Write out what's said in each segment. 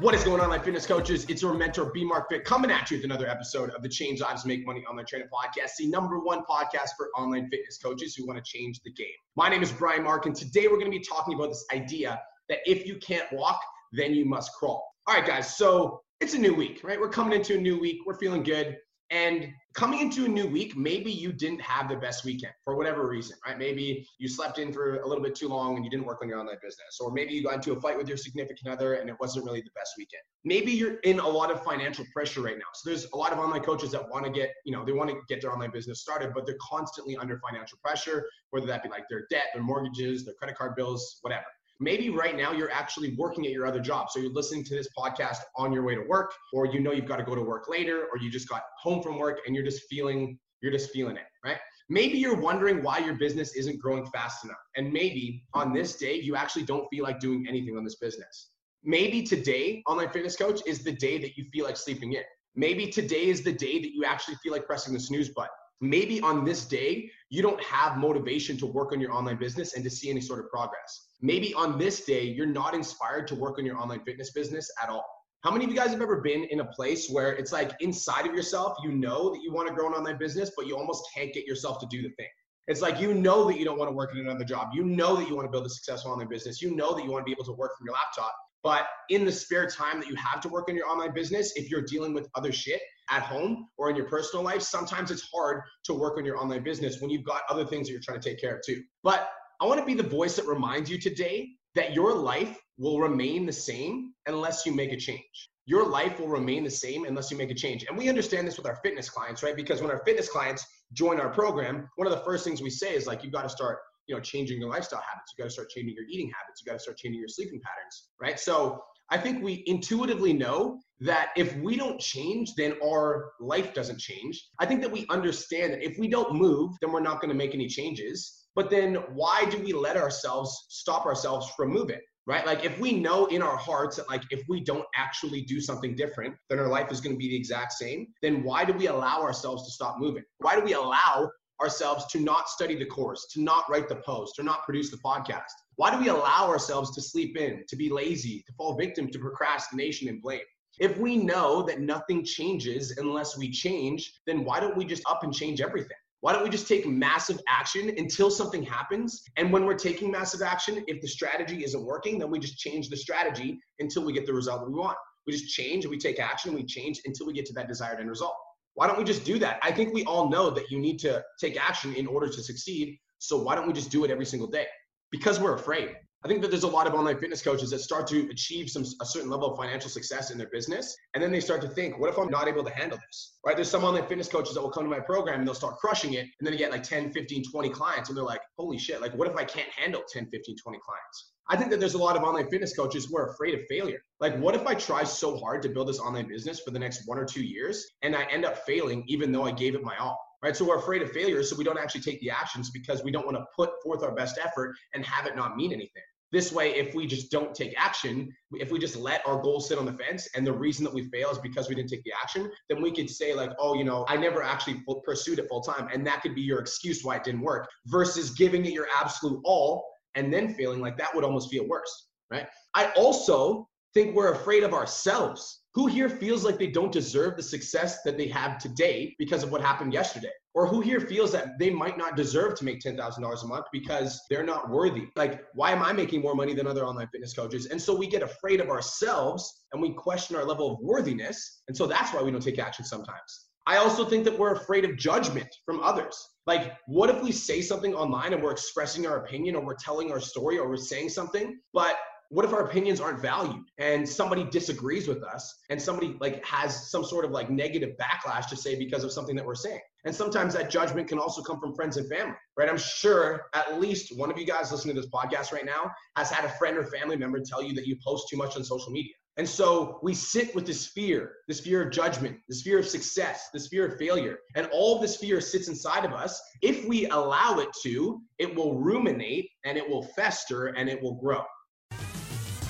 What is going on, my fitness coaches? It's your mentor, B Mark Fit, coming at you with another episode of the Change Lives Make Money Online Training Podcast, the number one podcast for online fitness coaches who want to change the game. My name is Brian Mark, and today we're going to be talking about this idea that if you can't walk, then you must crawl. All right, guys, so it's a new week, right? We're coming into a new week. We're feeling good. And coming into a new week, maybe you didn't have the best weekend for whatever reason, right? Maybe you slept in for a little bit too long and you didn't work on your online business. Or maybe you got into a fight with your significant other and it wasn't really the best weekend. Maybe you're in a lot of financial pressure right now. So there's a lot of online coaches that want to get, you know, they want to get their online business started, but they're constantly under financial pressure, whether that be like their debt, their mortgages, their credit card bills, whatever maybe right now you're actually working at your other job. So you're listening to this podcast on your way to work, or you know you've got to go to work later, or you just got home from work and you're just feeling you're just feeling it, right? Maybe you're wondering why your business isn't growing fast enough. And maybe on this day, you actually don't feel like doing anything on this business. Maybe today, online fitness coach, is the day that you feel like sleeping in. Maybe today is the day that you actually feel like pressing the snooze button. Maybe on this day, you don't have motivation to work on your online business and to see any sort of progress maybe on this day, you're not inspired to work on your online fitness business at all. How many of you guys have ever been in a place where it's like inside of yourself, you know that you want to grow an online business, but you almost can't get yourself to do the thing? It's like you know that you don't want to work in another job. You know that you want to build a successful online business. You know that you want to be able to work from your laptop. But in the spare time that you have to work on your online business, if you're dealing with other shit at home or in your personal life, sometimes it's hard to work on your online business when you've got other things that you're trying to take care of too. But I want to be the voice that reminds you today that your life will remain the same unless you make a change. Your life will remain the same unless you make a change. And we understand this with our fitness clients, right? Because when our fitness clients join our program, one of the first things we say is like, you've got to start, you know, changing your lifestyle habits. You got to start changing your eating habits. You got to start changing your sleeping patterns, right? So I think we intuitively know that if we don't change, then our life doesn't change. I think that we understand that if we don't move, then we're not going to make any changes. But then why do we let ourselves stop ourselves from moving? Right? Like if we know in our hearts that like if we don't actually do something different, then our life is going to be the exact same, then why do we allow ourselves to stop moving? Why do we allow ourselves to not study the course, to not write the post, to not produce the podcast? Why do we allow ourselves to sleep in, to be lazy, to fall victim to procrastination and blame? If we know that nothing changes unless we change, then why don't we just up and change everything? Why don't we just take massive action until something happens? And when we're taking massive action, if the strategy isn't working, then we just change the strategy until we get the result that we want. We just change and we take action and we change until we get to that desired end result. Why don't we just do that? I think we all know that you need to take action in order to succeed. So why don't we just do it every single day? Because we're afraid. I think that there's a lot of online fitness coaches that start to achieve some a certain level of financial success in their business, and then they start to think, "What if I'm not able to handle this?" Right? There's some online fitness coaches that will come to my program and they'll start crushing it, and then they get like 10, 15, 20 clients, and they're like, "Holy shit! Like, what if I can't handle 10, 15, 20 clients?" I think that there's a lot of online fitness coaches who are afraid of failure. Like, what if I try so hard to build this online business for the next one or two years, and I end up failing even though I gave it my all? right? So we're afraid of failure, so we don't actually take the actions because we don't want to put forth our best effort and have it not mean anything. This way, if we just don't take action, if we just let our goals sit on the fence and the reason that we fail is because we didn't take the action, then we could say, like, oh, you know, I never actually pursued it full time. And that could be your excuse why it didn't work versus giving it your absolute all and then failing like that would almost feel worse, right? I also think we're afraid of ourselves who here feels like they don't deserve the success that they have today because of what happened yesterday? Or who here feels that they might not deserve to make $10,000 a month because they're not worthy? Like, why am I making more money than other online fitness coaches? And so we get afraid of ourselves and we question our level of worthiness. And so that's why we don't take action sometimes. I also think that we're afraid of judgment from others. Like, what if we say something online and we're expressing our opinion or we're telling our story or we're saying something, but what if our opinions aren't valued and somebody disagrees with us and somebody like has some sort of like negative backlash to say because of something that we're saying and sometimes that judgment can also come from friends and family right i'm sure at least one of you guys listening to this podcast right now has had a friend or family member tell you that you post too much on social media And so we sit with this fear, this fear of judgment, this fear of success, this fear of failure. And all of this fear sits inside of us. If we allow it to, it will ruminate and it will fester and it will grow.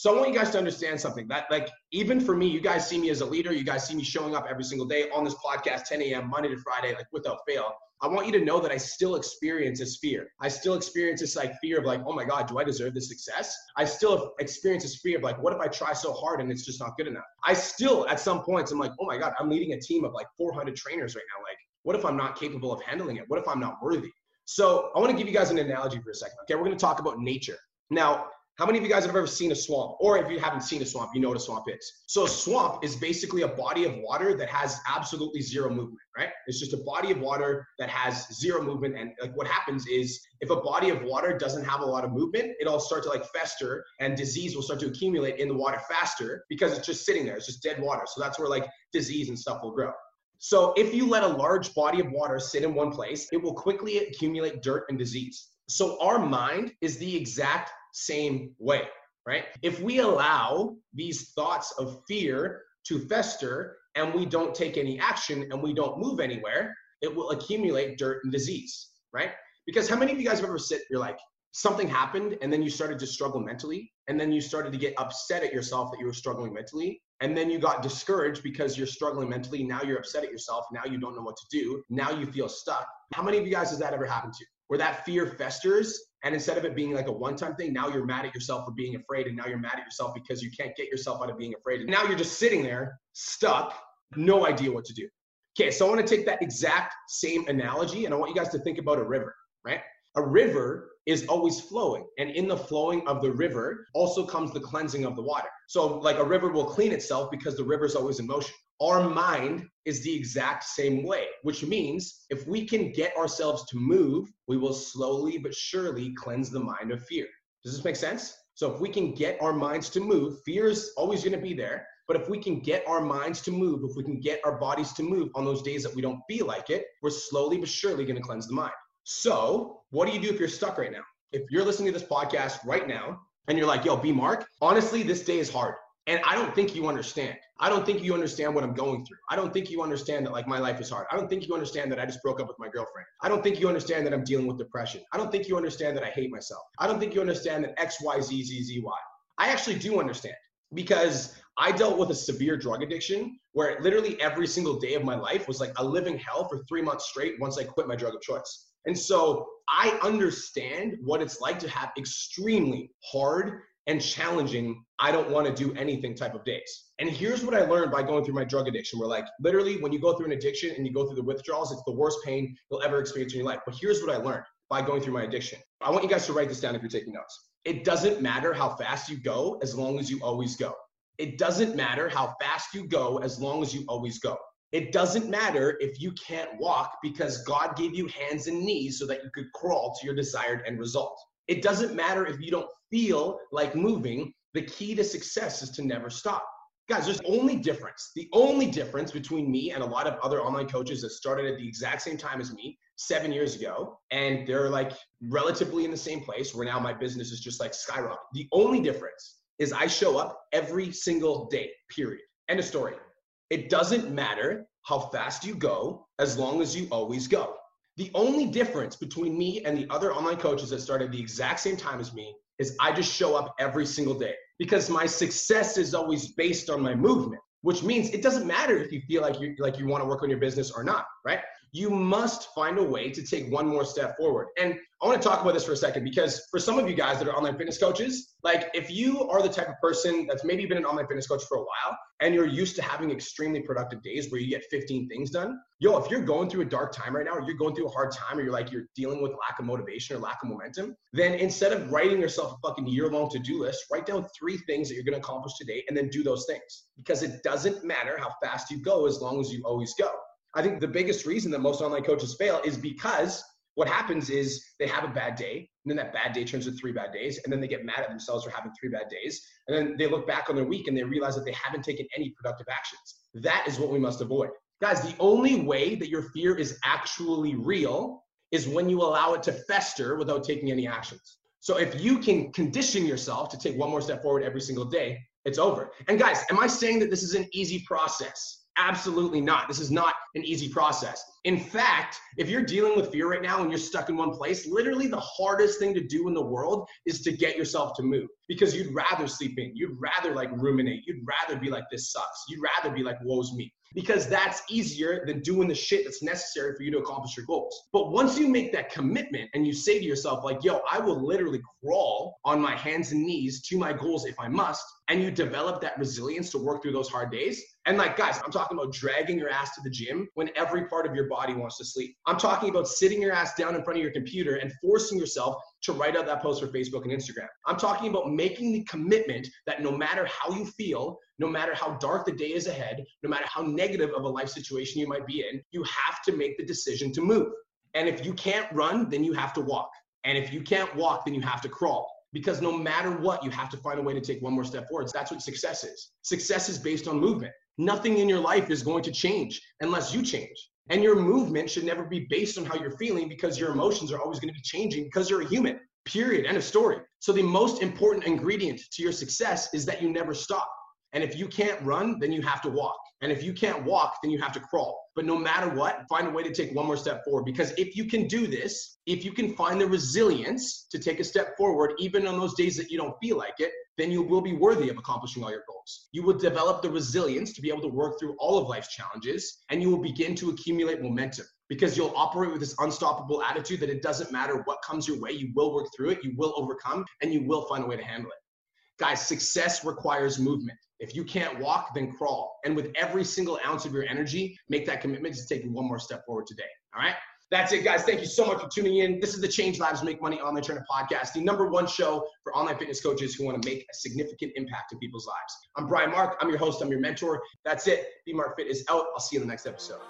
So I want you guys to understand something that, like, even for me, you guys see me as a leader. You guys see me showing up every single day on this podcast, 10 a.m., Monday to Friday, like without fail. I want you to know that I still experience this fear. I still experience this like fear of like, oh my God, do I deserve this success? I still experience this fear of like, what if I try so hard and it's just not good enough? I still, at some points, I'm like, oh my God, I'm leading a team of like 400 trainers right now. Like, what if I'm not capable of handling it? What if I'm not worthy? So I want to give you guys an analogy for a second. Okay, we're going to talk about nature. Now, how many of you guys have ever seen a swamp? Or if you haven't seen a swamp, you know what a swamp is. So a swamp is basically a body of water that has absolutely zero movement, right? It's just a body of water that has zero movement. And like what happens is if a body of water doesn't have a lot of movement, it'll start to like fester and disease will start to accumulate in the water faster because it's just sitting there. It's just dead water. So that's where like disease and stuff will grow. So if you let a large body of water sit in one place, it will quickly accumulate dirt and disease. So our mind is the exact same way, right? If we allow these thoughts of fear to fester and we don't take any action and we don't move anywhere, it will accumulate dirt and disease, right? Because how many of you guys have ever sit, you're like, something happened and then you started to struggle mentally? And then you started to get upset at yourself that you were struggling mentally? And then you got discouraged because you're struggling mentally. Now you're upset at yourself. Now you don't know what to do. Now you feel stuck. How many of you guys has that ever happened to where that fear festers and instead of it being like a one-time thing now you're mad at yourself for being afraid and now you're mad at yourself because you can't get yourself out of being afraid. And now you're just sitting there stuck no idea what to do. Okay so i want to take that exact same analogy and i want you guys to think about a river right? A river is always flowing and in the flowing of the river also comes the cleansing of the water. So like a river will clean itself because the river is always in motion our mind is the exact same way, which means if we can get ourselves to move, we will slowly but surely cleanse the mind of fear. Does this make sense? So if we can get our minds to move, fear is always going to be there. But if we can get our minds to move, if we can get our bodies to move on those days that we don't feel like it, we're slowly but surely going to cleanse the mind. So, what do you do if you're stuck right now? If you're listening to this podcast right now and you're like, yo, B Mark, honestly, this day is hard. And I don't think you understand. I don't think you understand what I'm going through. I don't think you understand that like my life is hard. I don't think you understand that I just broke up with my girlfriend. I don't think you understand that I'm dealing with depression. I don't think you understand that I hate myself. I don't think you understand that X, Y, Z, Z, Z, Y. I actually do understand because I dealt with a severe drug addiction where literally every single day of my life was like a living hell for three months straight once I quit my drug of choice. And so I understand what it's like to have extremely hard and challenging, I don't want to do anything type of days. And here's what I learned by going through my drug addiction. Where like literally when you go through an addiction and you go through the withdrawals, it's the worst pain you'll ever experience in your life. But here's what I learned by going through my addiction. I want you guys to write this down if you're taking notes. It doesn't matter how fast you go as long as you always go. It doesn't matter how fast you go as long as you always go. It doesn't matter if you can't walk because God gave you hands and knees so that you could crawl to your desired end result. It doesn't matter if you don't feel like moving. The key to success is to never stop. Guys, there's only difference. The only difference between me and a lot of other online coaches that started at the exact same time as me seven years ago, and they're like relatively in the same place where now my business is just like skyrocket. The only difference is I show up every single day, period. End of story. It doesn't matter how fast you go as long as you always go. The only difference between me and the other online coaches that started the exact same time as me is I just show up every single day because my success is always based on my movement, which means it doesn't matter if you feel like you like you want to work on your business or not, right? You must find a way to take one more step forward. And I want to talk about this for a second because for some of you guys that are online fitness coaches, like if you are the type of person that's maybe been an online fitness coach for a while and you're used to having extremely productive days where you get 15 things done, yo, if you're going through a dark time right now, or you're going through a hard time, or you're like you're dealing with lack of motivation or lack of momentum, then instead of writing yourself a fucking year-long to-do list, write down three things that you're to accomplish today and then do those things. Because it doesn't matter how fast you go as long as you always go. I think the biggest reason that most online coaches fail is because what happens is they have a bad day, and then that bad day turns into three bad days, and then they get mad at themselves for having three bad days, and then they look back on their week and they realize that they haven't taken any productive actions. That is what we must avoid. Guys, the only way that your fear is actually real is when you allow it to fester without taking any actions. So if you can condition yourself to take one more step forward every single day, it's over. And guys, am I saying that this is an easy process? Absolutely not. This is not an easy process. In fact, if you're dealing with fear right now and you're stuck in one place, literally the hardest thing to do in the world is to get yourself to move because you'd rather sleep in. You'd rather like ruminate. You'd rather be like, this sucks. You'd rather be like, woe's me because that's easier than doing the shit that's necessary for you to accomplish your goals. But once you make that commitment and you say to yourself, like, yo, I will literally crawl on my hands and knees to my goals if I must, and you develop that resilience to work through those hard days. And like, guys, I'm talking about dragging your ass to the gym when every part of your body wants to sleep. I'm talking about sitting your ass down in front of your computer and forcing yourself to write out that post for Facebook and Instagram. I'm talking about making the commitment that no matter how you feel, no matter how dark the day is ahead, no matter how negative of a life situation you might be in, you have to make the decision to move. And if you can't run, then you have to walk. And if you can't walk, then you have to crawl. Because no matter what, you have to find a way to take one more step forward. That's what success is. Success is based on movement. Nothing in your life is going to change unless you change. And your movement should never be based on how you're feeling because your emotions are always going to be changing because you're a human. Period. End of story. So the most important ingredient to your success is that you never stop. And if you can't run, then you have to walk. And if you can't walk, then you have to crawl. But no matter what, find a way to take one more step forward. Because if you can do this, if you can find the resilience to take a step forward, even on those days that you don't feel like it, then you will be worthy of accomplishing all your goals. You will develop the resilience to be able to work through all of life's challenges, and you will begin to accumulate momentum because you'll operate with this unstoppable attitude that it doesn't matter what comes your way, you will work through it, you will overcome, and you will find a way to handle it. Guys, success requires movement. If you can't walk, then crawl. And with every single ounce of your energy, make that commitment to taking one more step forward today. All right? That's it, guys. Thank you so much for tuning in. This is the Change Lives Make Money Online Trainer Podcast, the number one show for online fitness coaches who want to make a significant impact in people's lives. I'm Brian Mark. I'm your host. I'm your mentor. That's it. B Mark Fit is out. I'll see you in the next episode.